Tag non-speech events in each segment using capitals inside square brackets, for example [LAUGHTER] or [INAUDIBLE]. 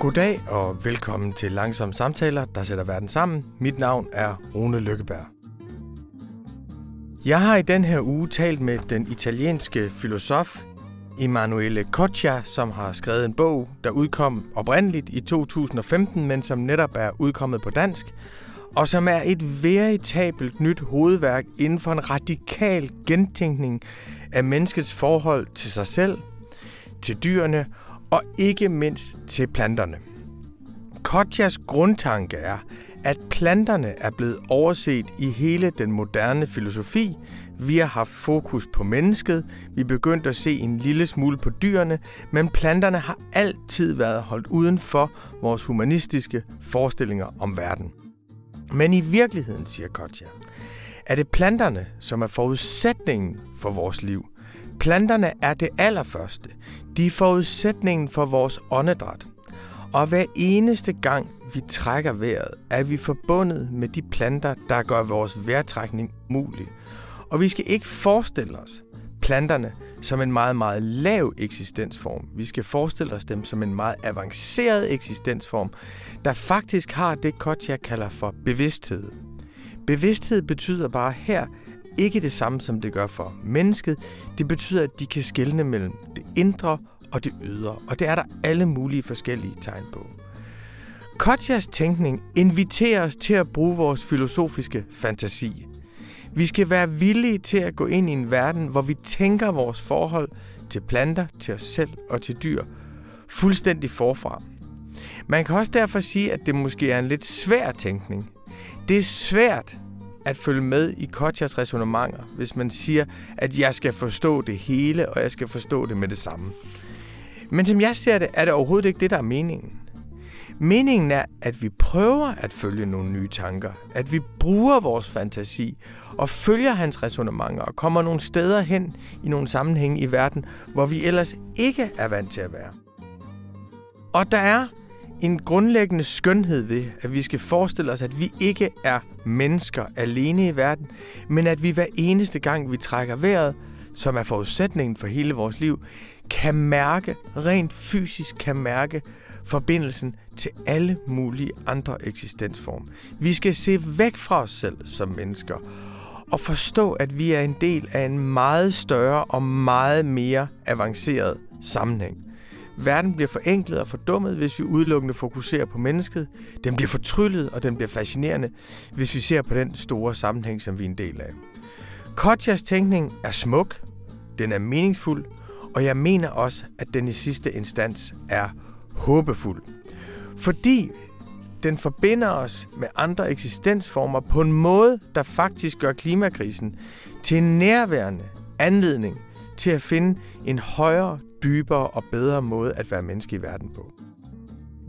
Goddag og velkommen til Langsomme Samtaler, der sætter verden sammen. Mit navn er Rune Lykkeberg. Jeg har i den her uge talt med den italienske filosof Emanuele Coccia, som har skrevet en bog, der udkom oprindeligt i 2015, men som netop er udkommet på dansk, og som er et veritabelt nyt hovedværk inden for en radikal gentænkning af menneskets forhold til sig selv, til dyrene og ikke mindst til planterne. Kotjas grundtanke er, at planterne er blevet overset i hele den moderne filosofi. Vi har haft fokus på mennesket, vi begyndte at se en lille smule på dyrene, men planterne har altid været holdt uden for vores humanistiske forestillinger om verden. Men i virkeligheden, siger Kotja, er det planterne, som er forudsætningen for vores liv. Planterne er det allerførste. De er forudsætningen for vores åndedræt. Og hver eneste gang vi trækker vejret, er vi forbundet med de planter, der gør vores vejrtrækning mulig. Og vi skal ikke forestille os planterne som en meget, meget lav eksistensform. Vi skal forestille os dem som en meget avanceret eksistensform, der faktisk har det, Kotja kalder for bevidsthed. Bevidsthed betyder bare her ikke det samme, som det gør for mennesket. Det betyder, at de kan skelne mellem det indre og det ydre, og det er der alle mulige forskellige tegn på. Kotjas tænkning inviterer os til at bruge vores filosofiske fantasi. Vi skal være villige til at gå ind i en verden, hvor vi tænker vores forhold til planter, til os selv og til dyr fuldstændig forfra. Man kan også derfor sige, at det måske er en lidt svær tænkning. Det er svært at følge med i Kotjas resonemanger, hvis man siger, at jeg skal forstå det hele, og jeg skal forstå det med det samme. Men som jeg ser det, er det overhovedet ikke det, der er meningen. Meningen er, at vi prøver at følge nogle nye tanker, at vi bruger vores fantasi og følger hans resonemanger og kommer nogle steder hen i nogle sammenhænge i verden, hvor vi ellers ikke er vant til at være. Og der er en grundlæggende skønhed ved, at vi skal forestille os, at vi ikke er mennesker alene i verden, men at vi hver eneste gang, vi trækker vejret, som er forudsætningen for hele vores liv, kan mærke, rent fysisk kan mærke forbindelsen til alle mulige andre eksistensformer. Vi skal se væk fra os selv som mennesker og forstå, at vi er en del af en meget større og meget mere avanceret sammenhæng. Verden bliver forenklet og fordummet, hvis vi udelukkende fokuserer på mennesket. Den bliver fortryllet, og den bliver fascinerende, hvis vi ser på den store sammenhæng, som vi er en del af. Kotjas tænkning er smuk, den er meningsfuld, og jeg mener også, at den i sidste instans er håbefuld. Fordi den forbinder os med andre eksistensformer på en måde, der faktisk gør klimakrisen til en nærværende anledning til at finde en højere, dybere og bedre måde at være menneske i verden på.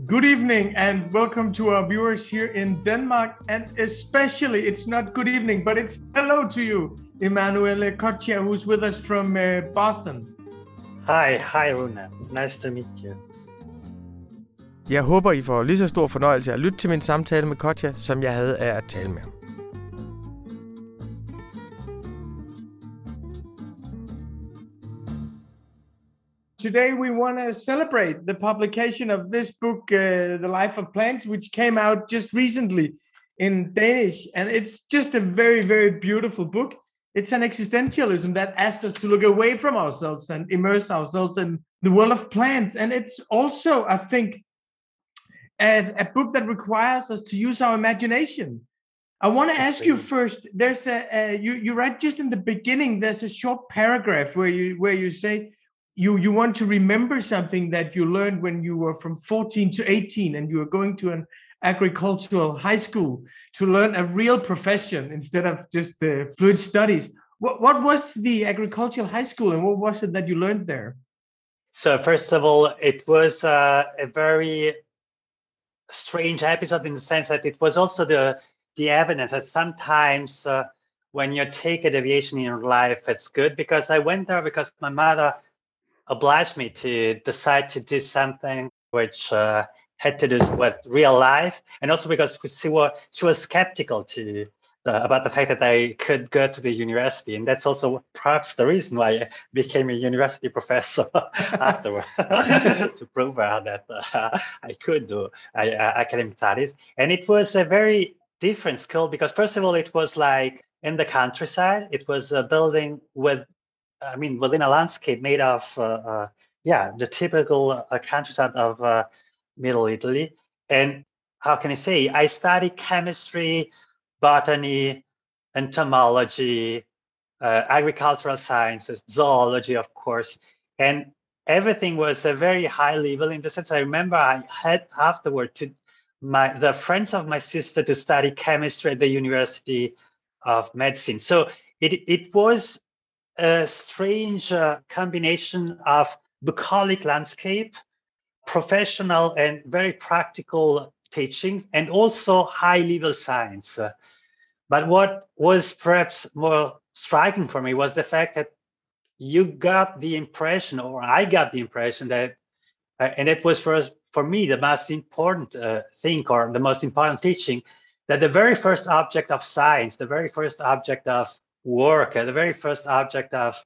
Good evening and welcome to our viewers here in Denmark and especially it's not good evening but it's hello to you Emanuele Kotcha who's with us from uh, Boston. Hi, hi Runa. Nice to meet you. Jeg håber, I får lige så stor fornøjelse af at lytte til min samtale med Kotja, som jeg havde af at tale med ham. Today we want to celebrate the publication of this book, uh, The Life of Plants, which came out just recently in Danish. And it's just a very, very beautiful book. It's an existentialism that asks us to look away from ourselves and immerse ourselves in the world of plants. And it's also, I think, a, a book that requires us to use our imagination. I want to ask you first. There's a, a you you write just in the beginning. There's a short paragraph where you where you say you you want to remember something that you learned when you were from 14 to 18 and you were going to an agricultural high school to learn a real profession instead of just the fluid studies. What what was the agricultural high school and what was it that you learned there? So first of all, it was uh, a very strange episode in the sense that it was also the the evidence that sometimes uh, when you take a deviation in your life, it's good because I went there because my mother obliged me to decide to do something which uh, had to do with real life, and also because she was she was skeptical to about the fact that I could go to the university, and that's also perhaps the reason why I became a university [LAUGHS] professor [LAUGHS] afterward [LAUGHS] to prove uh, that uh, I could do uh, academic studies. And it was a very different school because, first of all, it was like in the countryside. It was a building with, I mean, within a landscape made of, uh, uh, yeah, the typical countryside of Middle Italy. And how can I say? I studied chemistry botany, entomology, uh, agricultural sciences, zoology, of course, and everything was a very high level in the sense I remember I had afterward to my the friends of my sister to study chemistry at the University of Medicine. So it it was a strange uh, combination of bucolic landscape, professional and very practical teaching, and also high level science. But what was perhaps more striking for me was the fact that you got the impression, or I got the impression that, uh, and it was for us, for me the most important uh, thing or the most important teaching, that the very first object of science, the very first object of work, the very first object of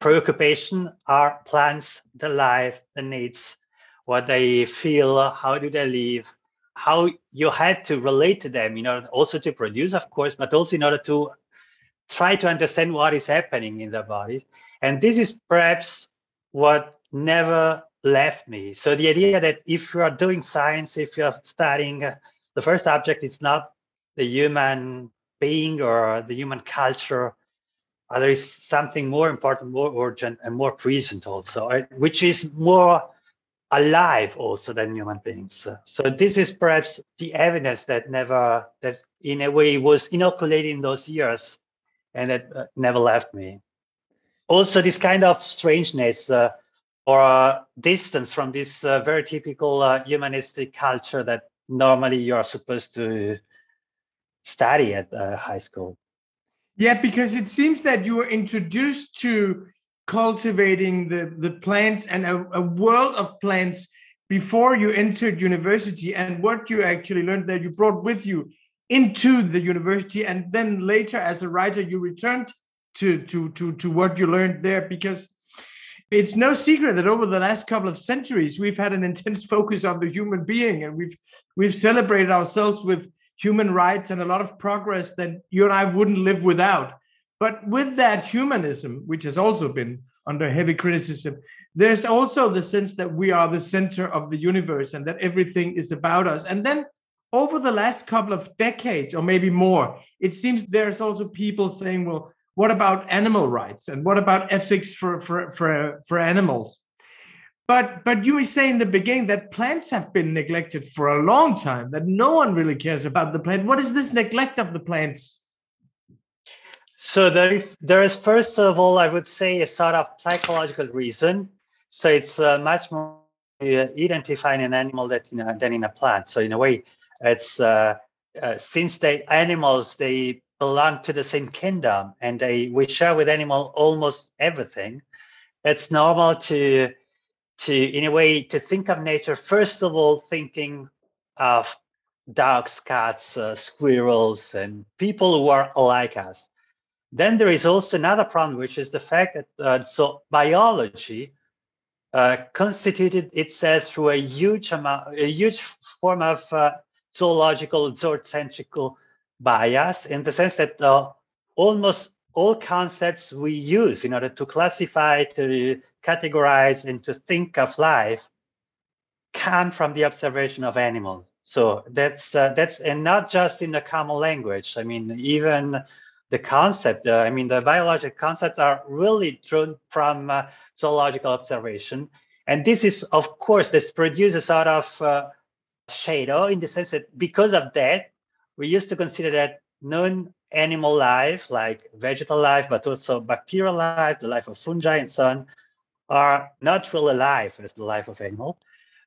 preoccupation are plants, the life, the needs, what they feel, how do they live, how you had to relate to them in order also to produce, of course, but also in order to try to understand what is happening in the body. And this is perhaps what never left me. So the idea that if you are doing science, if you're studying, uh, the first object is not the human being or the human culture. Uh, there is something more important, more urgent, and more present also, uh, which is more alive also than human beings. So this is perhaps the evidence that never, that in a way was inoculated in those years and that uh, never left me. Also, this kind of strangeness or distance from this very typical humanistic culture that normally you are supposed to study at uh, high school. Yeah, because it seems that you were introduced to cultivating the, the plants and a, a world of plants before you entered university and what you actually learned that you brought with you into the university and then later as a writer you returned to to to to what you learned there because it's no secret that over the last couple of centuries we've had an [LAUGHS] intense focus on the human being and we've we've celebrated ourselves with human rights and a lot of progress that you and I wouldn't live without but with that humanism, which has also been under heavy criticism, there's also the sense that we are the center of the universe and that everything is about us. And then over the last couple of decades, or maybe more, it seems there's also people saying, well, what about animal rights and what about ethics for, for, for, for animals? But but you were saying in the beginning that plants have been neglected for a long time, that no one really cares about the plant. What is this neglect of the plants so there, there is first of all, I would say, a sort of psychological reason. So it's uh, much more uh, identifying an animal that in a, than in a plant. So in a way, it's uh, uh, since they animals they belong to the same kingdom and they we share with animal almost everything. It's normal to to in a way to think of nature first of all thinking of dogs, cats, uh, squirrels, and people who are like us. Then there is also another problem, which is the fact that uh, so biology uh, constituted itself through a huge amount, a huge form of uh, zoological zoocentrical bias, in the sense that uh, almost all concepts we use in order to classify, to categorize, and to think of life come from the observation of animals. So that's uh, that's and not just in the common language. I mean, even the concept, uh, I mean, the biological concepts are really drawn from uh, zoological observation. And this is, of course, this produces sort of uh, shadow in the sense that because of that, we used to consider that non-animal life, like vegetal life, but also bacterial life, the life of fungi and so on, are not really alive as the life of animal.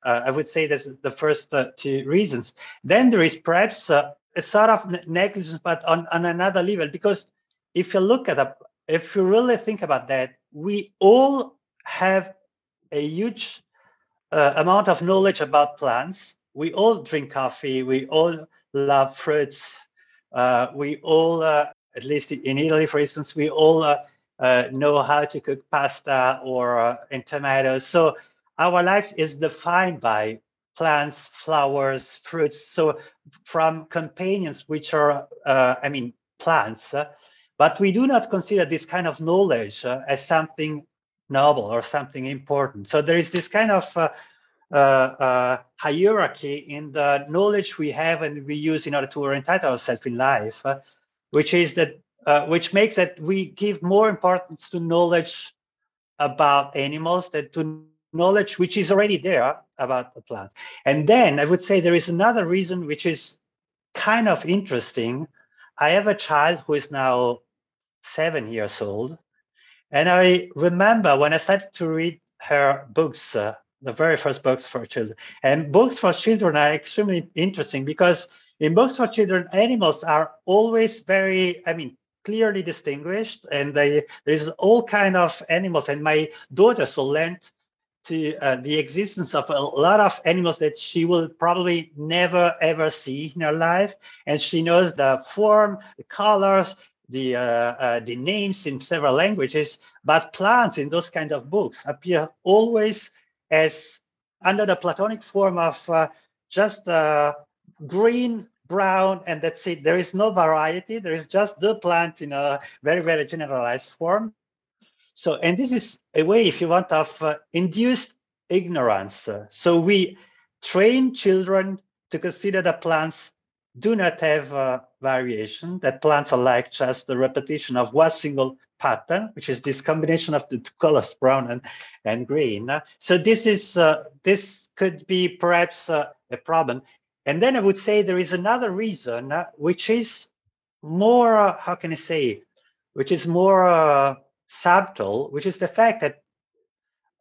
Uh, I would say that's the first uh, two reasons. Then there is perhaps uh, a sort of negligence, but on, on another level. Because if you look at if you really think about that, we all have a huge uh, amount of knowledge about plants. We all drink coffee. We all love fruits. Uh, we all, uh, at least in Italy, for instance, we all uh, uh, know how to cook pasta or uh, in tomatoes. So our lives is defined by plants, flowers, fruits. So from companions, which are, I mean, plants, but we do not consider this kind of knowledge as something noble or something important. So there is this kind of uh, uh, uh, hierarchy in the knowledge we have and we use in order to orientate ourselves in life, uh, which is that uh, which makes that we give more importance to knowledge about animals than to knowledge which is already there about the plant. And then I would say there is another reason which is kind of interesting. I have a child who is now seven years old and I remember when I started to read her books, uh, the very first books for children. And books for children are extremely interesting because in books for children, animals are always very, I mean, clearly distinguished, and they, there's all kind of animals. And my daughter so learned to uh, the existence of a lot of animals that she will probably never ever see in her life, and she knows the form, the colors, the uh, uh, the names in several languages, but plants in those kind of books appear always as under the Platonic form of uh, just uh, green, brown, and that's it. There is no variety. There is just the plant in a very, very generalized form. So, and this is a way, if you want, of uh, induced ignorance. so we train children to consider that plants do not have uh, variation, that plants are like just the repetition of one single pattern, which is this combination of the two colors, brown and, and green. So this is uh, this could be perhaps uh, a problem. And then I would say there is another reason, uh, which is more, uh, how can I say, which is more uh, subtle, which is the fact that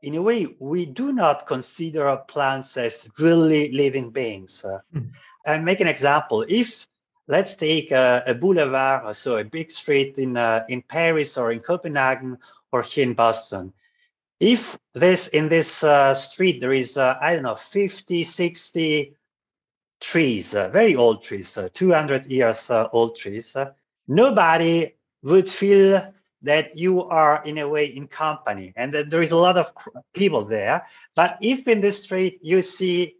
in a way, we do not consider plants as really living beings. Mm. I make an example. If let's take a, a boulevard, so a big street in uh, in Paris or in Copenhagen or here in Boston. If this in this uh, street there is uh, I don't know 50, 60 trees, uh, very old trees, uh, 200 years uh, old trees, nobody would feel that you are in a way in company and that there is a lot of people there. But if in the street you see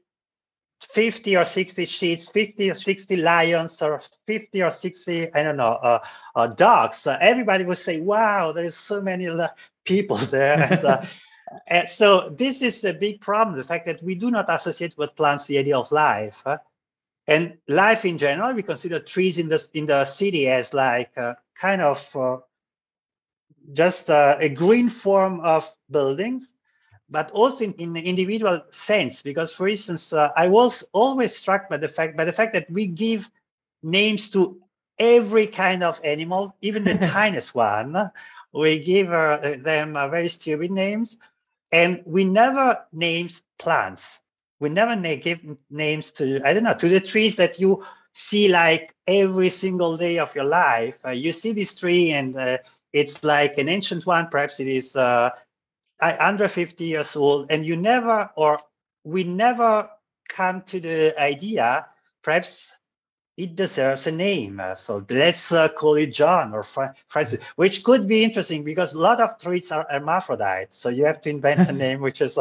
50 or 60 sheets, 50 or 60 lions, or 50 or 60, I don't know, uh, uh, dogs, uh, everybody would say, wow, there is so many [LAUGHS] people there. [LAUGHS] and, uh, and so this is a big problem, the fact that we do not associate with plants the idea of life. And life in general, we consider trees in the, in the city as like uh, kind of uh, just a green form of buildings but also in, in the individual sense. Because for instance uh, i was always struck by the fact by the fact that we give names to every kind of animal even the [LAUGHS] tiniest one. We give uh, them uh, very stupid names. And we never names plants we never give names to i don't know to the trees that you see like every single day of your life. Uh, you see this tree and uh, it's like an ancient one perhaps it is uh, under 50 years old and you never or we never come to the idea perhaps it deserves a name so let's uh, call it john or francis which could be interesting because a lot of trees are hermaphrodites so you have to invent a [LAUGHS] name which is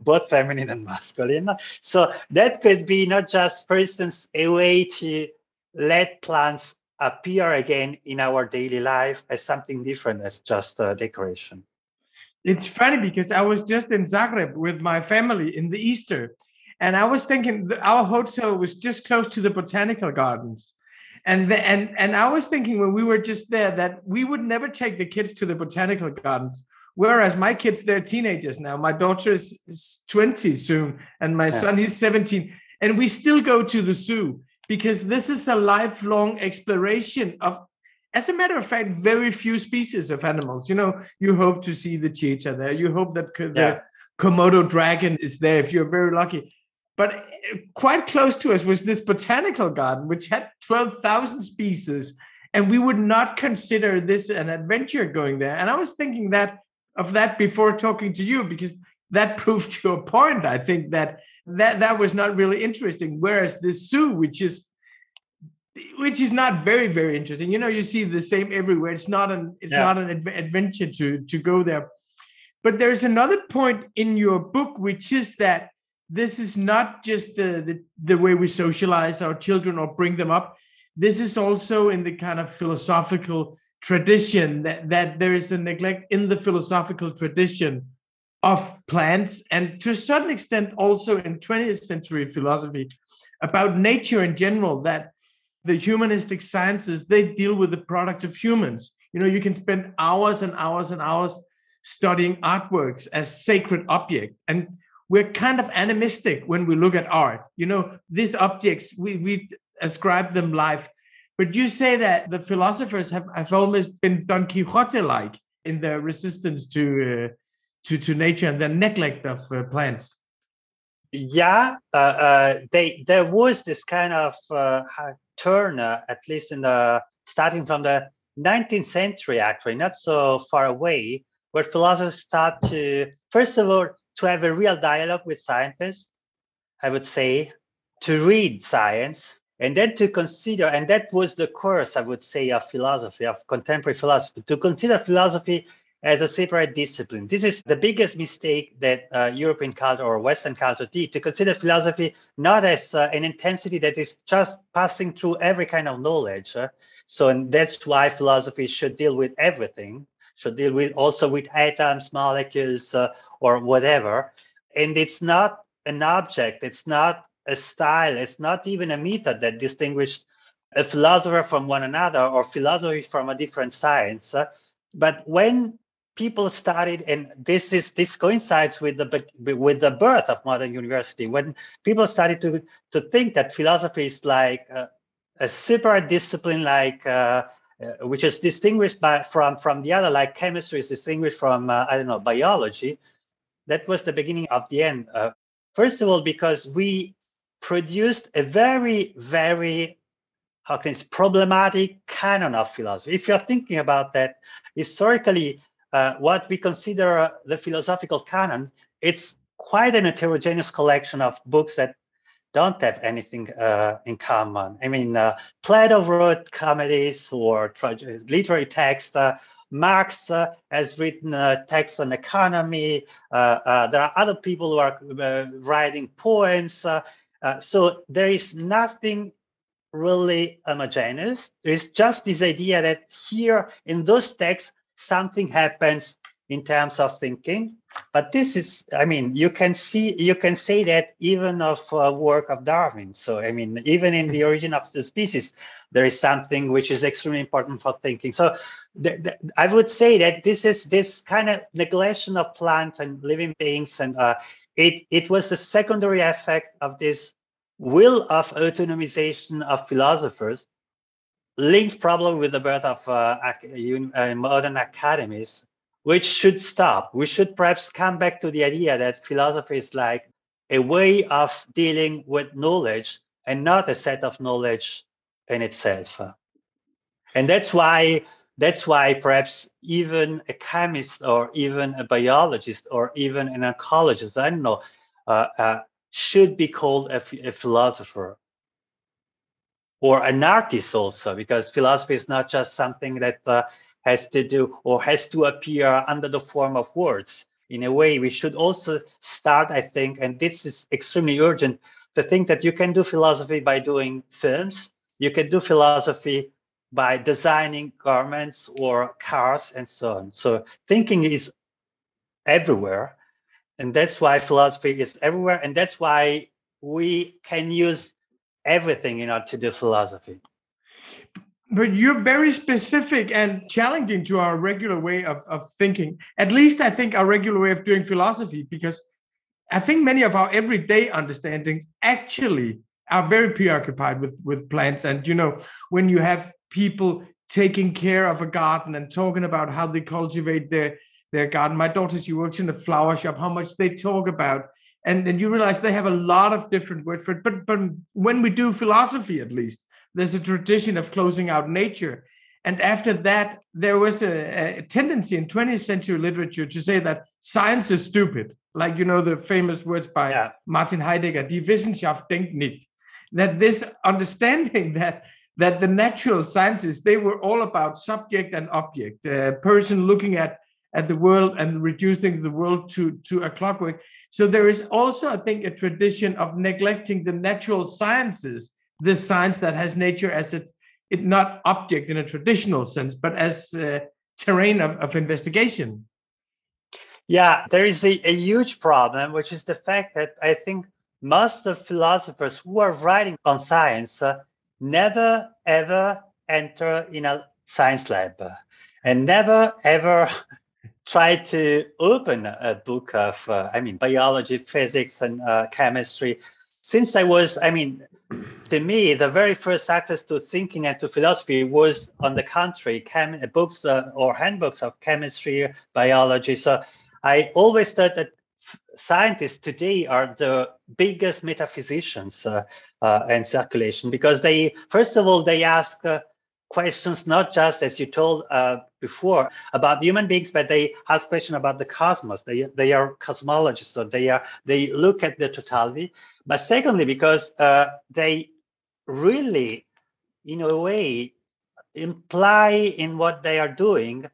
both feminine and masculine. So that could be not just for instance a way to let plants appear again in our daily life as something different as just a decoration. It's funny because I was just in Zagreb with my family in the Easter, and I was thinking that our hotel was just close to the botanical gardens. And, the, and and I was thinking when we were just there that we would never take the kids to the botanical gardens. Whereas my kids, they're teenagers now. My daughter is, is 20 soon, and my yeah. son he's 17. And we still go to the zoo because this is a lifelong exploration of as a matter of fact, very few species of animals. You know, you hope to see the cheetah there. You hope that the yeah. Komodo dragon is there if you're very lucky. But eh, quite close to us was this botanical garden, which had 12,000 species. And we would not consider this an adventure going there. And I was thinking that of that before talking to you, because that [LAUGHS] proved your point. I think that that, that was not really interesting. Whereas the zoo, which is which is not very very interesting. You know, you see the same everywhere. It's not an it's yeah. not an adv- adventure to to go there. But there's another point in your book, which is that this is not just the, the, the way we socialize our children or bring them up. This is also in the kind of philosophical tradition that, that there is a neglect in the philosophical tradition of plants and to a certain extent also in 20th century philosophy about nature in general that the humanistic sciences they deal with the products of humans you know you can spend hours and hours and hours studying artworks as sacred object and we're kind of animistic when we look at art. You know these objects we, we ascribe them life. But you say that the philosophers have, have almost been don quixote like in their resistance to uh, to to nature and their neglect of uh, plants. Yeah uh, uh they there was this kind of uh, turn uh, at least in the starting from the 19th century actually not so far away where philosophers start to, first of all, to have a real dialogue with scientists, I would say, to read science, and then to consider, and that was the course, I would say, of philosophy, of contemporary philosophy, to consider philosophy as a separate discipline. This is the biggest mistake that uh, European culture or Western culture did to consider philosophy not as uh, an intensity that is just passing through every kind of knowledge. Uh, so, and that's why philosophy should deal with everything should deal with also with atoms, molecules, uh, or whatever. And it's not an object, it's not a style, it's not even a method that distinguishes a philosopher from one another or philosophy from a different science. Uh, but when people started, and this is this coincides with the with the birth of modern university, when people started to to think that philosophy is like uh, a separate discipline, like uh, uh, which is distinguished by from from the other, like chemistry is distinguished from uh, I don't know biology. That was the beginning of the end. Uh, first of all, because we produced a very very how can it's problematic canon of philosophy. If you're thinking about that historically, uh, what we consider the philosophical canon, it's quite an heterogeneous collection of books that don't have anything uh, in common. I mean, uh, Plato wrote comedies or literary texts. Uh, Marx uh, has written uh, text on economy. Uh, there are other people who are writing poems. so there is nothing really homogeneous. There is just this idea that here in those texts, something happens in terms of thinking. But this is i mean you can see you can say that even of uh, work of darwin. So i mean even in the [LAUGHS] origin of the species there is something which is extremely important for thinking. So the, the, i would say that this is this kind of neglection of plants and living beings and uh, it it was the secondary effect of this will of autonomization of philosophers linked probably with the birth of uh, uh modern academies which should stop. We should perhaps come back to the idea that philosophy is like a way of dealing with knowledge and not a set of knowledge in itself. And that's why that's why perhaps even a chemist or even a biologist or even an oncologist, I don't know, uh, uh, should be called a, a philosopher or an artist also, because philosophy is not just something that uh, has to do or has to appear under the form of words. In a way, we should also start, I think, and this is extremely urgent, to think that you can do philosophy by doing films, you can do philosophy by designing garments or cars and so on. So thinking is everywhere. And that's why philosophy is everywhere. And that's why we can use everything in order to do philosophy but you're very specific and challenging to our regular way of, of thinking. At least i think our regular way of doing philosophy because i think many of our everyday understandings actually are very preoccupied with with plants. And you know when you have people taking care of a garden and talking about how they cultivate their their garden my daughter she works in a flower shop how much they talk about and then you realize they have a lot of different words for it. But but when we do philosophy at least there's a tradition of closing out nature. And after that, there was a, a, tendency in 20th century literature to say that science is stupid, like you know the famous words by yeah. Martin Heidegger, "Die Wissenschaft denkt nicht." That this understanding [LAUGHS] that that the natural sciences they were all about subject and object, a person looking at at the world and reducing the world to to a clockwork. So there is also, I think, a tradition of neglecting the natural sciences, the science that has nature as its it not object in a traditional sense, but as uh, terrain of, of investigation. Yeah, there is a, a huge problem, which is the fact that I think most of philosophers who are writing on science uh, never ever enter in a science lab uh, and never ever [LAUGHS] try to open a book of, uh, I mean, biology, physics, and uh, chemistry. Since I was, I mean, to me, the very first access to thinking and to philosophy was on the contrary, chem- books uh, or handbooks of chemistry, biology. So I always thought that scientists today are the biggest metaphysicians uh, uh, in circulation because they, first of all, they ask uh, questions not just as you told uh, before about human beings, but they ask questions about the cosmos. They they are cosmologists, so they are they look at the totality. But secondly, because uh, they really, in a way, imply in what they are doing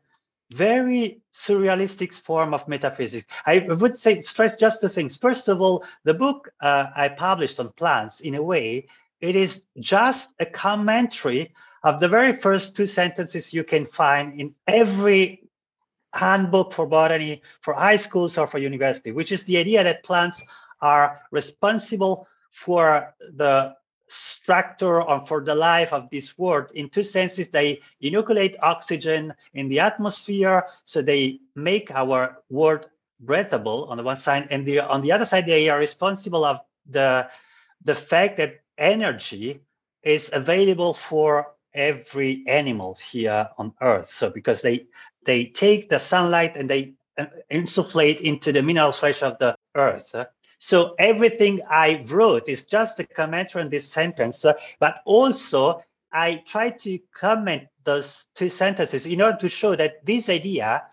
very surrealistic form of metaphysics. I would say stress just two things. First of all, the book uh, I published on plants, in a way, it is just a commentary of the very first two sentences you can find in every handbook for botany for high schools or for university, which is the idea that plants are responsible for the structure or for the life of this world. In two senses they inoculate oxygen in the atmosphere so they make our world breathable on the one side and the, on the other side they are responsible of the the fact that energy is available for every animal here on earth. So because they they take the sunlight and they uh, insufflate into the mineral flesh of the earth so everything I wrote is just a commentary on this sentence, uh, but also I try to comment those two sentences in order to show that this idea,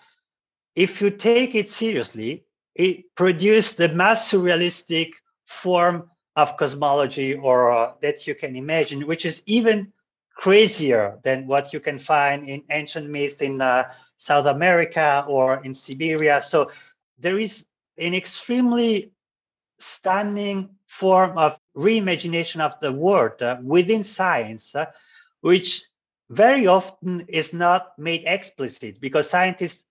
if you take it seriously, it produced the most surrealistic form of cosmology or uh, that you can imagine, which is even crazier than what you can find in ancient myths in uh, South America or in Siberia. So there is an extremely stunning form of reimagination of the world uh, within science, uh, which very often is not made explicit because scientists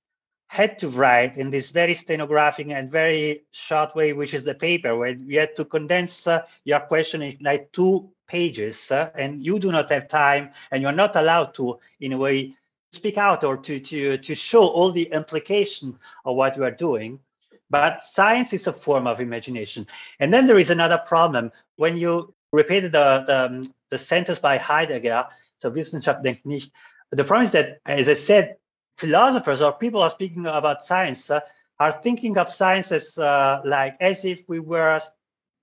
had to write in this very stenographic and very short way, which is the paper, where you had to condense uh, your question in like two pages, uh, and you do not have time, and you're not allowed to, in a way, speak out or to to to show all the implication of what you are doing. But science is a form of imagination. And then there is another problem. When you repeated the, the, the sentence by Heidegger, so Wissenschaft denkt nicht, the problem is that, as I said, philosophers or people are speaking about science uh, are thinking of science as uh, like as if we were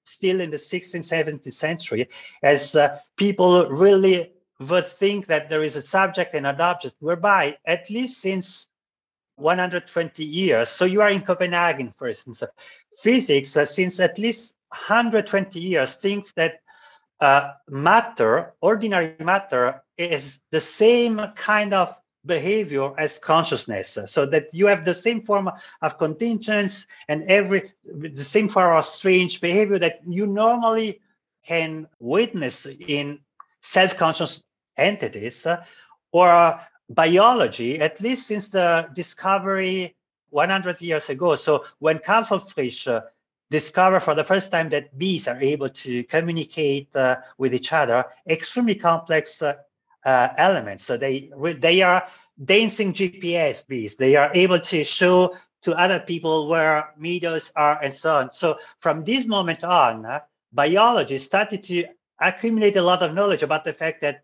still in the 16th, 17th century, as uh, people really would think that there is a subject and an object, whereby at least since 120 years. So you are in Copenhagen, for instance. Physics, uh, since at least 120 years, thinks that uh, matter, ordinary matter, is the same kind of behavior as consciousness so that you have the same form of contingence and every the same form of strange behavior that you normally can witness in self-conscious entities uh, or biology, at least since the discovery 100 years ago. So when Carl von Frisch uh, discovered for the first time that bees are able to communicate uh, with each other, extremely complex uh, uh elements. So they they are dancing GPS bees. They are able to show to other people where meadows are and so on. So from this moment on, uh, biology started to accumulate a lot of knowledge about the fact that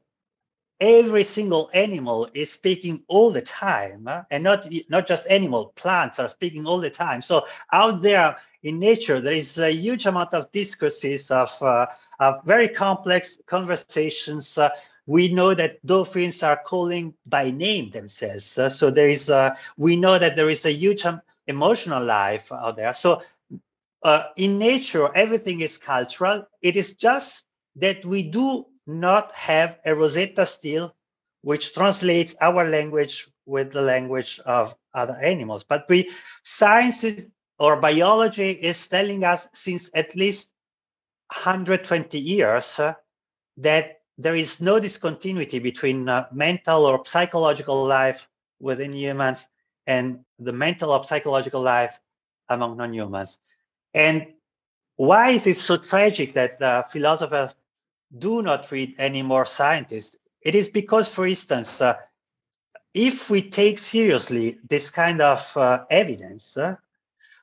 every single animal is speaking all the time and not not just animal plants are speaking all the time. So out there in nature there is a huge amount of discourses of, uh, of very complex conversations. Uh, we know that dolphins are calling by name themselves uh, so there is uh, we know that there is a huge um, emotional life out there. So uh, in nature everything is cultural. It is just that we do not have a Rosetta Steel which translates our language with the language of other animals. But we science is, or biology is telling us since at least 120 years uh, that there is no discontinuity between uh, mental or psychological life within humans and the mental or psychological life among non-humans. And why is it so tragic that uh, philosophers do not read any more scientists? It is because, for instance, uh, if we take seriously this kind of uh, evidence, uh,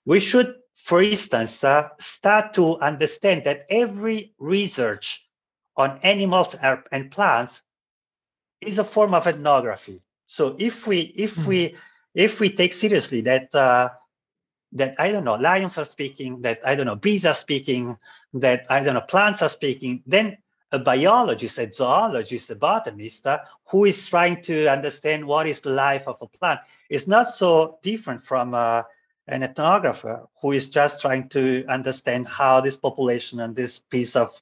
we should, for instance, uh, start to understand that every research on animals and plants is a form of ethnography. So if we if mm-hmm. we if we take seriously that uh, that I don't know lions are speaking, that I don't know bees are speaking, that I don't know plants are speaking, then a biologist, a zoologist, a botanist uh, who is trying to understand what is the life of a plant is not so different from uh, an ethnographer who is just trying to understand how this population and this piece of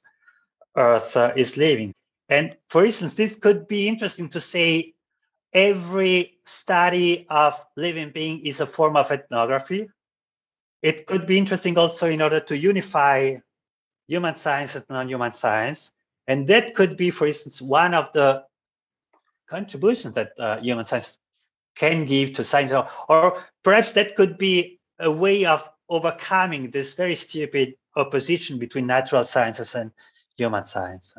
earth uh, is living. And for instance, this could be interesting to say every study of living being is a form of ethnography. It could be interesting also in order to unify human science and non-human science and that could be, for instance, one of the contributions that uh, human science can give to science, or, or perhaps that could be a way of overcoming this very stupid opposition between natural sciences and human science.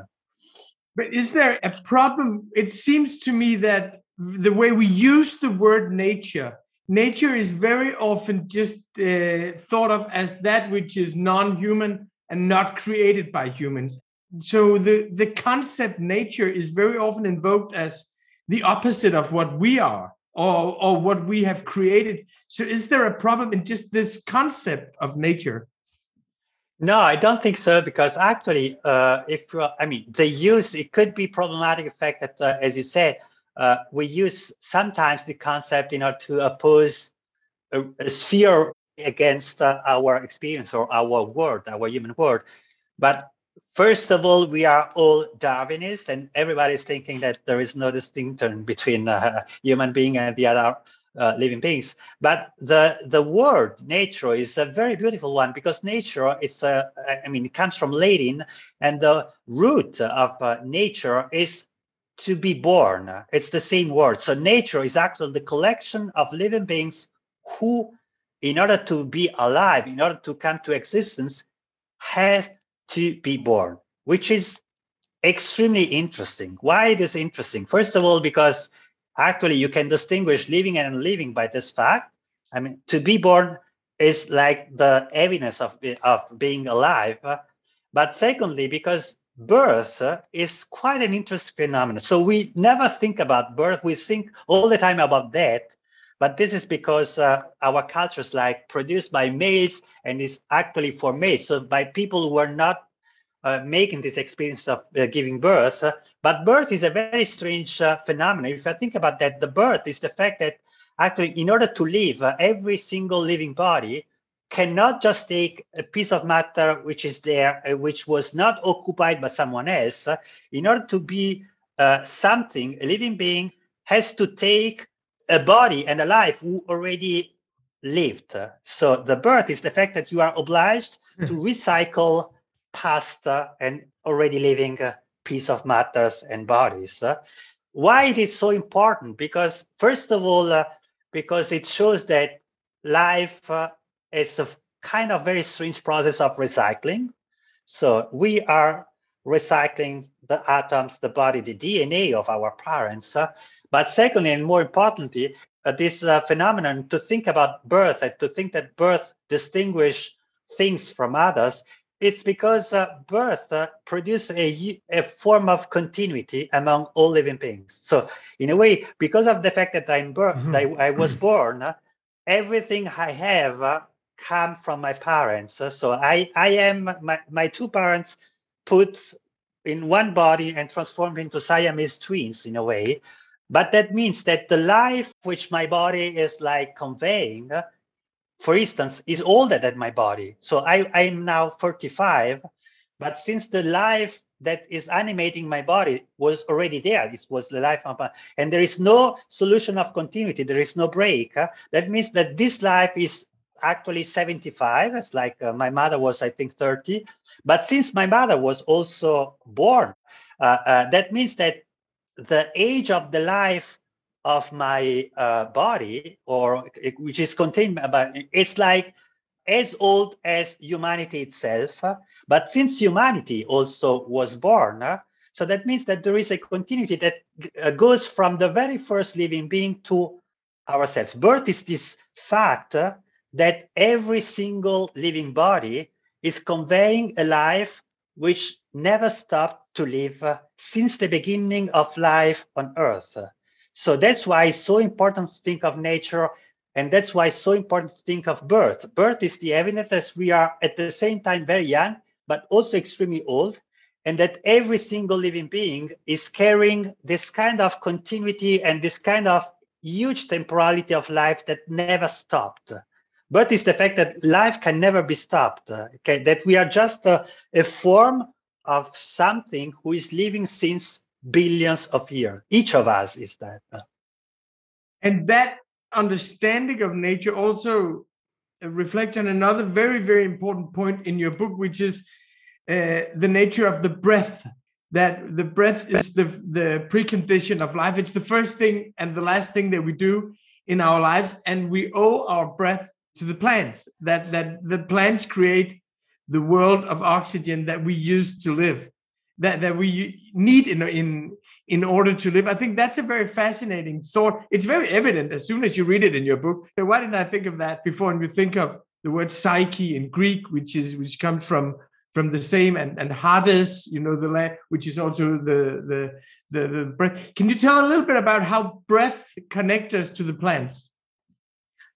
But is there a problem? It seems to me that the way we use the word nature, nature is very often just uh, thought of as that which is non human and not created by humans so the the concept nature is very often invoked as the opposite of what we are or or what we have created. So is there a problem in just this concept of nature? No i don't think so because actually uh, if uh, i mean the use it could be problematic effect that uh, as you said uh, we use sometimes the concept in order to oppose a, a sphere against uh, our experience or our world our human world. But first of all, we are all Darwinists, and everybody's thinking that there is no distinction between uh, human being and the other uh, living beings. But the the word nature is a very beautiful one because nature is a, I mean, it comes from Latin, and the root of uh, nature is to be born. It's the same word. So nature is actually the collection of living beings who, in order to be alive, in order to come to existence, have to be born, which is extremely interesting. Why it is interesting? First of all, because actually you can distinguish living and unliving by this fact. I mean, to be born is like the evidence of, of being alive. But secondly, because birth is quite an interesting phenomenon. So we never think about birth. We think all the time about death. But this is because uh, our culture is like produced by males and is actually for males. So by people who are not uh, making this experience of uh, giving birth. Uh, but birth is a very strange uh, phenomenon. If I think about that, the birth is the fact that actually, in order to live, uh, every single living body cannot just take a piece of matter which is there, which was not occupied by someone else. in order to be something, a living being has to take a body and a life who already lived. So the birth is the fact that you are obliged [LAUGHS] to recycle past and already living piece of matters and bodies. why it is so important? Because first of all, uh, because it shows that life uh, is a kind of very strange process of recycling. So we are recycling the atoms, the body, the DNA of our parents. Uh, but secondly, and more importantly, uh, this uh, phenomenon to think about birth and to think that birth distinguish things from others, it's because uh, birth uh, produces a, a form of continuity among all living beings. So, in a way, because of the fact that I'm birth, mm-hmm. I, I, was born, uh, everything I have uh, come from my parents. so I, I am my, my two parents put in one body and transformed into Siamese twins in a way. But that means that the life which my body is like conveying, for instance, is older than my body. So I, I'm now 45, but since the life that is animating my body was already there. This was the life of, and there is no solution of continuity. There is no break. That means that this life is actually 75. It's like uh, my mother was, I think, 30. But since my mother was also born, uh, uh, that means that the age of the life of my uh, body, or which is contained, but it's like as old as humanity itself. But since humanity also was born, so that means that there is a continuity that uh, goes from the very first living being to ourselves. Birth is this fact that every single living body is conveying a life which never stopped to live uh, since the beginning of life on earth. So that's why it's so important to think of nature and that's why it's so important to think of birth. Birth is the evidence that we are at the same time very young, but also extremely old, and that every single living being is carrying this kind of continuity and this kind of huge temporality of life that never stopped. Birth it's the fact that life can never be stopped, uh, okay? that we are just a, a form of something who is living since billions of years. Each of us is that. Uh. And that understanding of nature also reflects on another very, very important point in your book, which is uh, the nature of the breath. That the breath is the, the precondition of life. It's the first thing and the last thing that we do in our lives. And we owe our breath to the plants, that, that the plants create the world of oxygen that we use to live, that, that we need in, in, in order to live. I think that's a very fascinating thought. It's very evident as soon as you read it in your book. Why didn't I think of that before? And you think of the word psyche in Greek, which is which comes from from the same and and Hades, you know, the land, which is also the the the, the breath. Can you tell a little bit about how breath connects us to the plants?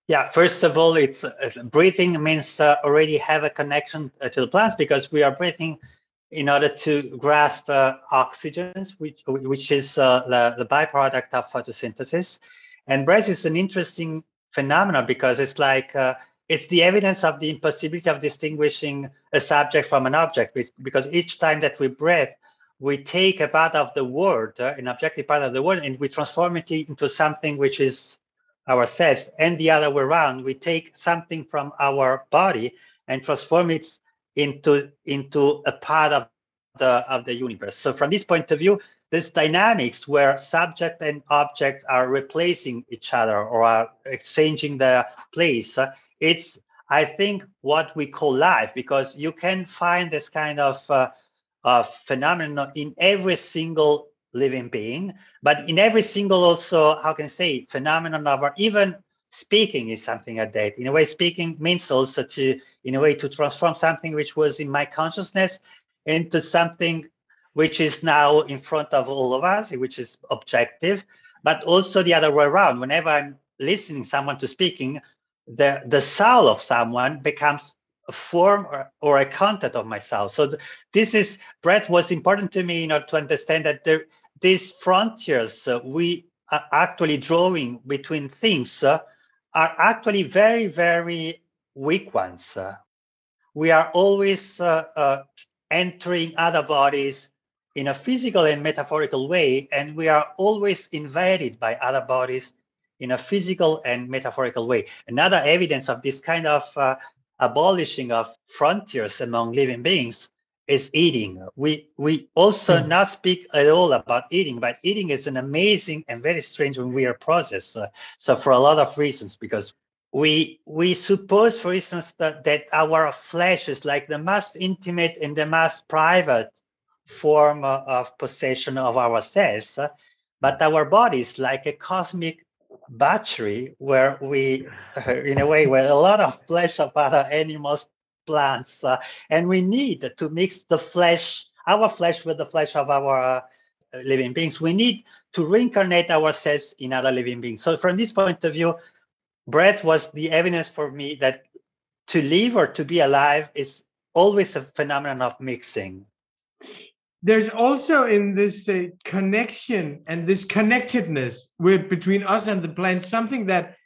Yeah, first of all, it's uh, breathing means uh, already have a connection uh, to the plants because we are breathing in order to grasp uh, oxygens, which which is uh, the, the byproduct of photosynthesis. And breath is an interesting phenomenon because it's like uh, it's the evidence of the impossibility of distinguishing a subject from an object. Because each time that we breathe, we take a part of the world, an objective part of the world, and we transform it into something which is ourselves. And the other way around, we take something from our body and transform it into into a part of the of the universe. So from this point of view, this dynamics where subject and object are replacing each other or are exchanging their place, it's I think what we call life because you can find this kind of uh, of phenomenon in every single living being, but in every single also how can I say phenomenon of even speaking is something like that. In a way, speaking means also to, in a way, to transform something which was in my consciousness into something which is now in front of all of us, which is objective, but also the other way around. Whenever I'm listening someone to speaking, the, the soul of someone becomes a form or, or a content of myself. So th- this is, breath was important to me, you know, to understand that there, these frontiers uh, we are actually drawing between things uh, are actually very, very weak ones. Uh, we are always entering other bodies in a physical and metaphorical way, and we are always invaded by other bodies in a physical and metaphorical way. Another evidence of this kind of uh, abolishing of frontiers among living beings is eating. We we also mm. not speak at all about eating, but eating is an amazing and very strange and weird process. Uh, so for a lot of reasons, because we we suppose, for instance, that, that our flesh is like the most intimate and the most private form of possession of ourselves, uh, but our body is like a cosmic battery where we, uh, [LAUGHS] in a way, where a lot of flesh of other animals plants. Uh, and we need to mix the flesh, our flesh, with the flesh of our uh, living beings. We need to reincarnate ourselves in other living beings. So, from this point of view, breath was the evidence for me that to live or to be alive is always a phenomenon of mixing. There's also in this uh, connection and this connectedness with between us and the plant something that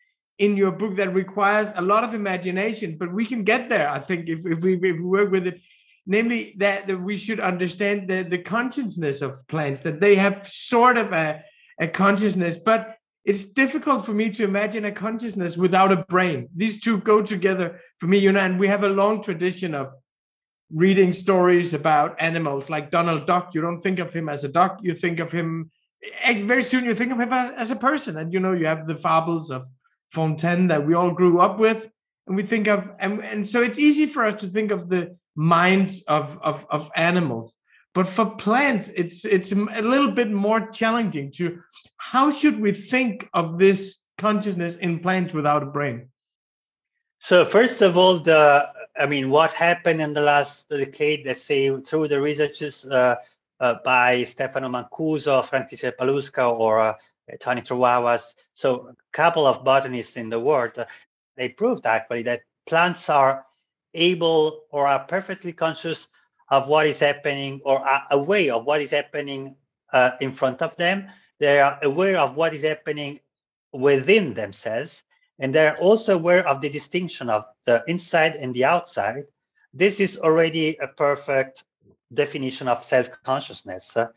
in your book that requires a lot of imagination, but we can get there. I think if, if we if we work with it, namely that, that we should understand the, the consciousness of plants, that they have sort of a, a consciousness, but it's difficult for me to imagine a consciousness without a brain. These two go together for me, you know, and we have a long tradition of reading stories about animals like Donald Duck. You don't think of him as a duck, you think of him eh, very soon you think of him as a person. And you know, you have the fables of Fontaine that we all grew up with. And we think of and, and so it's easy for us to think of the minds of, of, of animals. But for plants, it's it's a little bit more challenging to how should we think of this consciousness in plants without a brain? So first of all, the I mean, what happened in the last decade, let's say through the researches uh, uh, by Stefano Mancuso, František Baluška, or uh, Tony Trewavas, so a couple of botanists in the world, uh, they proved actually that plants are able or are perfectly conscious of what is happening or are aware of what is happening uh, in front of them. They are aware of what is happening within themselves. And they're also aware of the distinction of the inside and the outside. This is already a perfect definition of self-consciousness. Uh,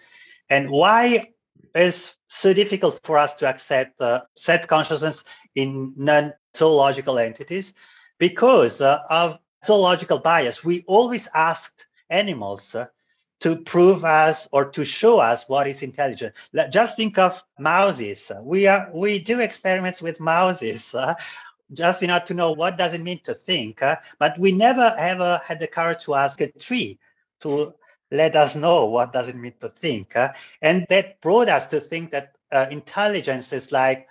and why is so difficult for us to accept uh, self-consciousness in non-zoological entities? Because uh, of zoological bias. We always asked animals uh, to prove us or to show us what is intelligent. Just think of mouses. We are we do experiments with mouses. Uh, just order to know what does it mean to think, uh, but we never ever had the courage to ask a tree to let us know what does it mean to think, uh, and that brought us to think that uh, intelligence is like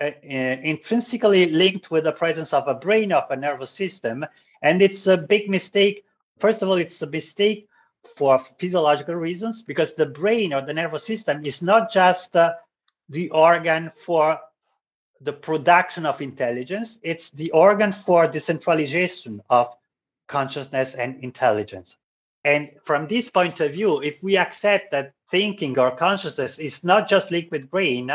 uh, intrinsically linked with the presence of a brain of a nervous system and it's a big mistake. First of all, it's a mistake for physiological reasons because the brain or the nervous system is not just uh, the organ for the production of intelligence, it's the organ for decentralization of consciousness and intelligence. And from this point of view, if we accept that thinking or consciousness is not just liquid brain,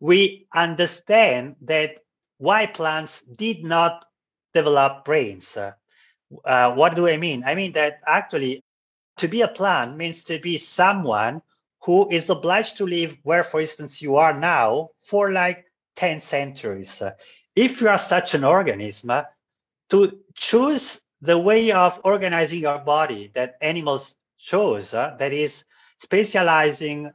we understand that why plants did not develop brains. Uh, what do I mean? I mean that actually to be a plant means to be someone who is obliged to live where, for instance, you are now for like 10 centuries. Uh, if you are such an organism, uh, to choose the way of organizing your body that animals chose, uh, that is specializing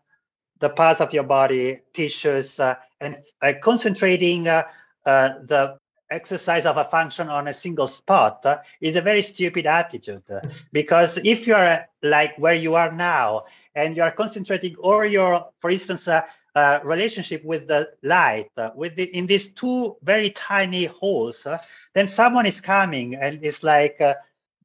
the parts of your body, tissues, uh, and uh, concentrating the exercise of a function on a single spot uh, is a very stupid attitude. Uh, because if you're uh, like where you are now and you are concentrating all your for instance uh, uh relationship with the light uh, with the, in these two very tiny holes then someone is coming and is like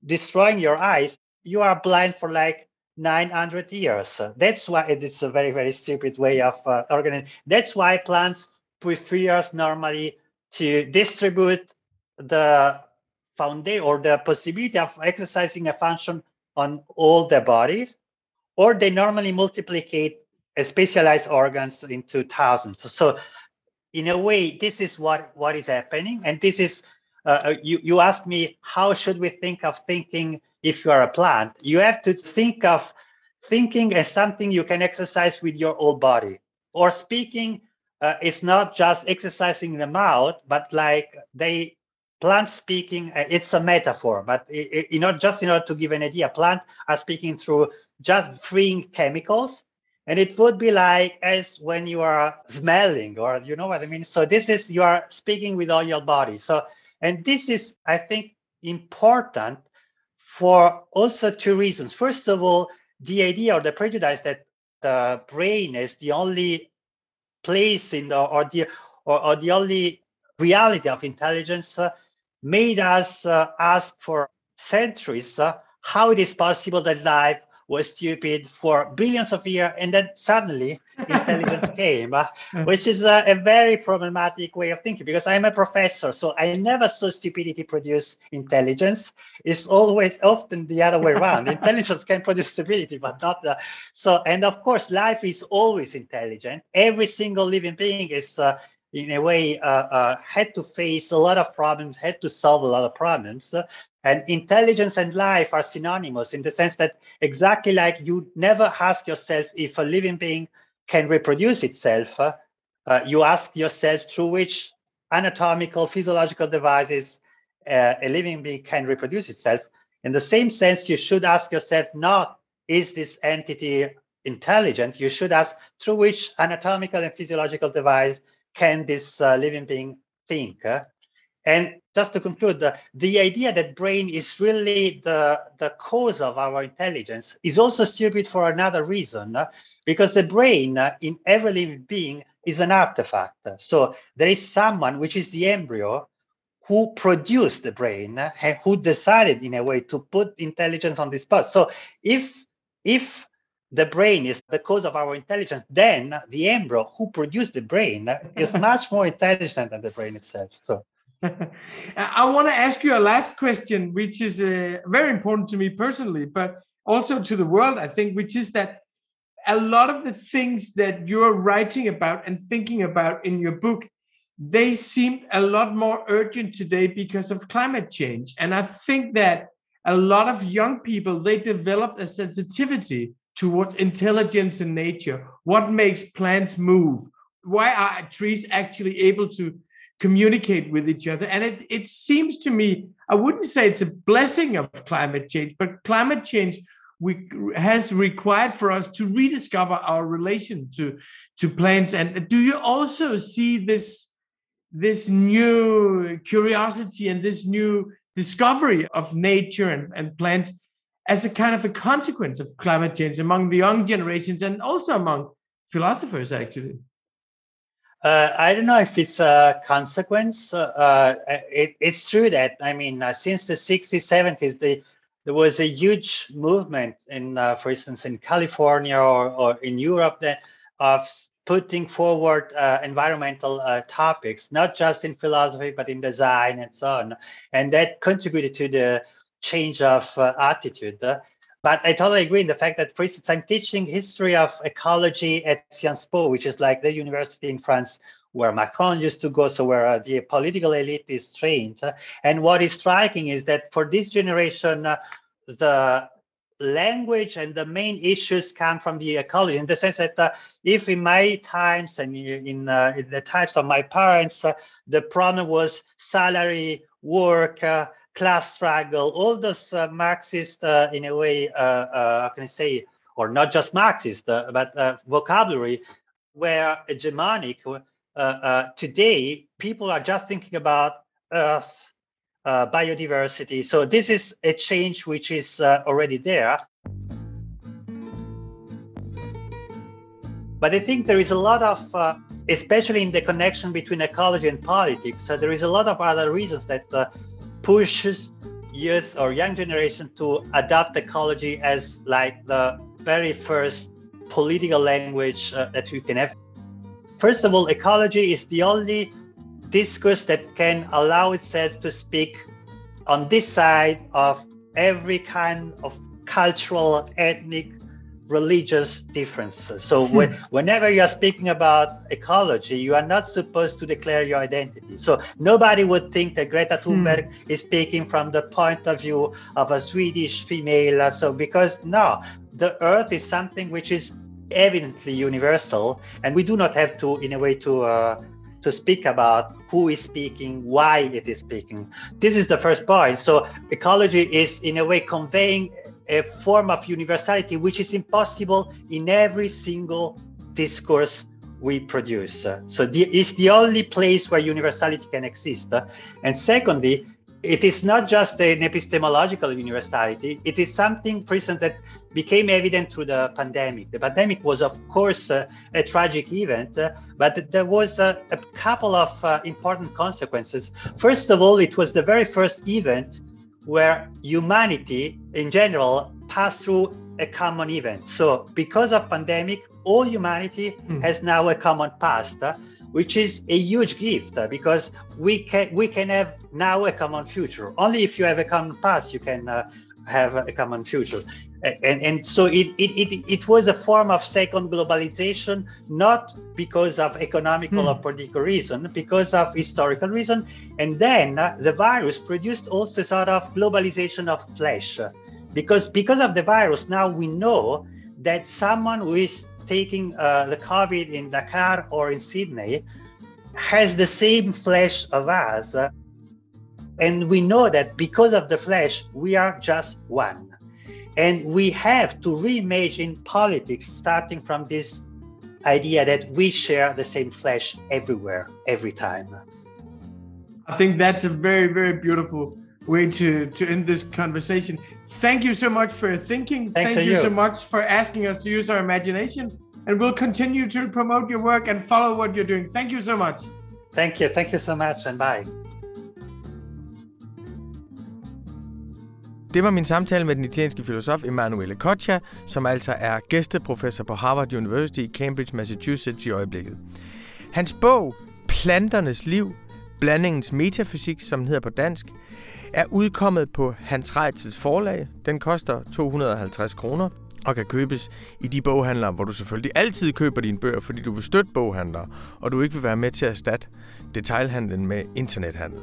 destroying your eyes. You are blind for like 900 years. That's why it's a very very stupid way of organizing that's why plants prefer normally to distribute the foundation or the possibility of exercising a function on all the bodies, or they normally multiplicate specialized organs into thousands. So, in a way, this is what what is happening, and this is uh, uh you. You asked me how should we think of thinking if you are a plant. You have to think of thinking as something you can exercise with your whole body, or speaking uh, it's not just exercising the mouth, but like they plant speaking. Uh, it's a metaphor, but you know, just in order to give an idea, plant are speaking through just freeing chemicals, and it would be like as when you are smelling, or you know what I mean. So this is you are speaking with all your body. So and this is, I think, important for also two reasons. First of all, the idea or the prejudice that the brain is the only place in the or the or, or the only reality of intelligence uh, made us uh, ask for centuries uh, how it is possible that life was stupid for billions of years and then suddenly [LAUGHS] intelligence came uh, which is a, a, very problematic way of thinking because i'm a professor so i never saw stupidity produce intelligence. It's always often the other way around. [LAUGHS] Intelligence can produce stupidity but not the, so and of course life is always intelligent. Every single living being is uh, in a way, uh, uh, had to face a lot of problems, had to solve a lot of problems. And intelligence and life are synonymous in the sense that exactly like you never ask yourself if a living being can reproduce itself, uh, you ask yourself through which anatomical, physiological devices uh, a living being can reproduce itself. In the same sense, you should ask yourself not, is this entity intelligent? You should ask through which anatomical and physiological device can this uh, living being think? And just to conclude, the, the idea that brain is really the, the cause of our intelligence is also stupid for another reason, uh, because the brain uh, in every living being is an artifact. So there is someone, which is the embryo, who produced the brain uh, and who decided in a way to put intelligence on this path. So if if the brain is the cause of our intelligence, then the embryo who produced the brain is [LAUGHS] much more intelligent than the brain itself. So. [LAUGHS] I want to ask you a last question, which is uh, very important to me personally, but also to the world, I think, which is that a lot of the things that you're writing about and thinking about in your book, they seem a lot more urgent today because of climate change. And I think that a lot of young people, they develop a sensitivity towards intelligence in nature. What makes plants move? Why are trees actually able to communicate with each other? And it, it seems to me, I wouldn't say it's a blessing of climate change, but climate change we, has required for us to rediscover our relation to, to plants. And do you also see this, this new curiosity and this new discovery of nature and, and plants as a kind of a consequence of climate change among the young generations and also among philosophers, actually? Uh, I don't know if it's a consequence. Uh, uh it, it's true that, I mean, uh, since the 60s, 70s, the, there was a huge movement in, uh, for instance, in California or, or in Europe that of putting forward uh, environmental topics, not just in philosophy, but in design and so on. And that contributed to the change of attitude. But I totally agree in the fact that, for instance, I'm teaching history of ecology at Sciences Po, which is like the university in France where Macron used to go, so where uh, the political elite is trained. And what is striking is that for this generation, uh, the language and the main issues come from the ecology in the sense that uh, if in my times and in, uh, in the times of my parents, uh, the problem was salary, work, uh, class struggle, all those uh, Marxist, uh, in a way, uh, uh can I say, or not just Marxist, uh, but uh, vocabulary were hegemonic. today, people are just thinking about Earth, biodiversity. So this is a change which is already there. But I think there is a lot of, especially in the connection between ecology and politics, there is a lot of other reasons that pushes youth or young generation to adopt ecology as like the very first political language uh, that you can have. First of all, ecology is the only discourse that can allow itself to speak on this side of every kind of cultural, ethnic, religious differences. So hmm. when, whenever you are speaking about ecology, you are not supposed to declare your identity. So nobody would think that Greta hmm. Thunberg is speaking from the point of view of a Swedish female. So because no, the earth is something which is evidently universal, and we do not have to, in a way, to uh, to speak about who is speaking, why it is speaking. This is the first point. So ecology is in a way conveying a form of universality which is impossible in every single discourse we produce. So the, it's the only place where universality can exist. And secondly, it is not just an epistemological universality. It is something, for instance, that became evident through the pandemic. The pandemic was, of course, uh, a tragic event, uh, but there was a, a couple of uh, important consequences. First of all, it was the very first event where humanity in general passed through a common event. So because of pandemic, all humanity mm. has now a common past, uh, which is a huge gift uh, because we can we can have now a common future. Only if you have a common past, you can uh, have a common future. And, and so it, it, it, it was a form of second globalization not because of economical hmm. or political reason because of historical reason and then uh, the virus produced also sort of globalization of flesh because because of the virus now we know that someone who is taking uh, the covid in dakar or in sydney has the same flesh of us and we know that because of the flesh we are just one and we have to reimagine politics starting from this idea that we share the same flesh everywhere, every time. I think that's a very, very beautiful way to, to end this conversation. Thank you so much for thinking. Thank, Thank you, you so much for asking us to use our imagination. And we'll continue to promote your work and follow what you're doing. Thank you so much. Thank you. Thank you so much, and bye. Det var min samtale med den italienske filosof Emanuele Coccia, som altså er gæsteprofessor på Harvard University i Cambridge, Massachusetts i øjeblikket. Hans bog, Planternes Liv, blandingens metafysik, som den hedder på dansk, er udkommet på Hans Reitzels forlag. Den koster 250 kroner og kan købes i de boghandlere, hvor du selvfølgelig altid køber dine bøger, fordi du vil støtte boghandlere, og du ikke vil være med til at erstatte detailhandlen med internethandel.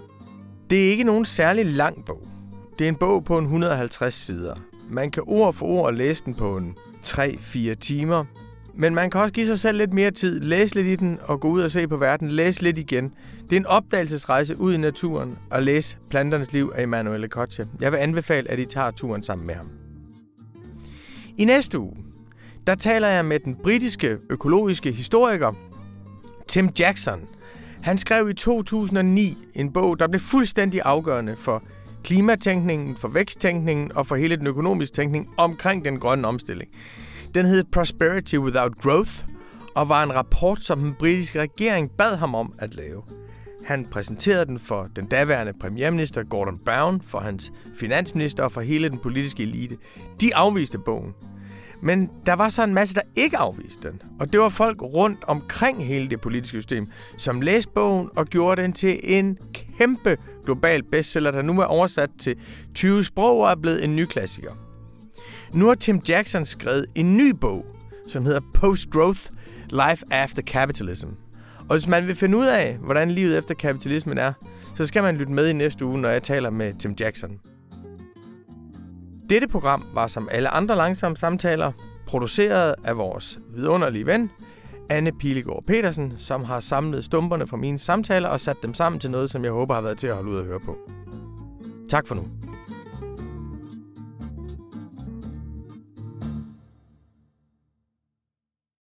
Det er ikke nogen særlig lang bog. Det er en bog på en 150 sider. Man kan ord for ord læse den på en 3-4 timer. Men man kan også give sig selv lidt mere tid, læse lidt i den og gå ud og se på verden, læse lidt igen. Det er en opdagelsesrejse ud i naturen og læse Planternes Liv af Emanuele Koche. Jeg vil anbefale, at I tager turen sammen med ham. I næste uge, der taler jeg med den britiske økologiske historiker Tim Jackson. Han skrev i 2009 en bog, der blev fuldstændig afgørende for klimatænkningen, for væksttænkningen og for hele den økonomiske tænkning omkring den grønne omstilling. Den hed Prosperity Without Growth og var en rapport, som den britiske regering bad ham om at lave. Han præsenterede den for den daværende premierminister Gordon Brown, for hans finansminister og for hele den politiske elite. De afviste bogen. Men der var så en masse, der ikke afviste den. Og det var folk rundt omkring hele det politiske system, som læste bogen og gjorde den til en kæmpe global bestseller, der nu er oversat til 20 sprog og er blevet en ny klassiker. Nu har Tim Jackson skrevet en ny bog, som hedder Post-Growth Life After Capitalism. Og hvis man vil finde ud af, hvordan livet efter kapitalismen er, så skal man lytte med i næste uge, når jeg taler med Tim Jackson. Dette program var som alle andre langsomme samtaler produceret af vores vidunderlige ven, Anne Pilegaard Petersen, som har samlet stumperne fra mine samtaler og sat dem sammen til noget, som jeg håber har været til at holde ud at høre på. Tak for nu.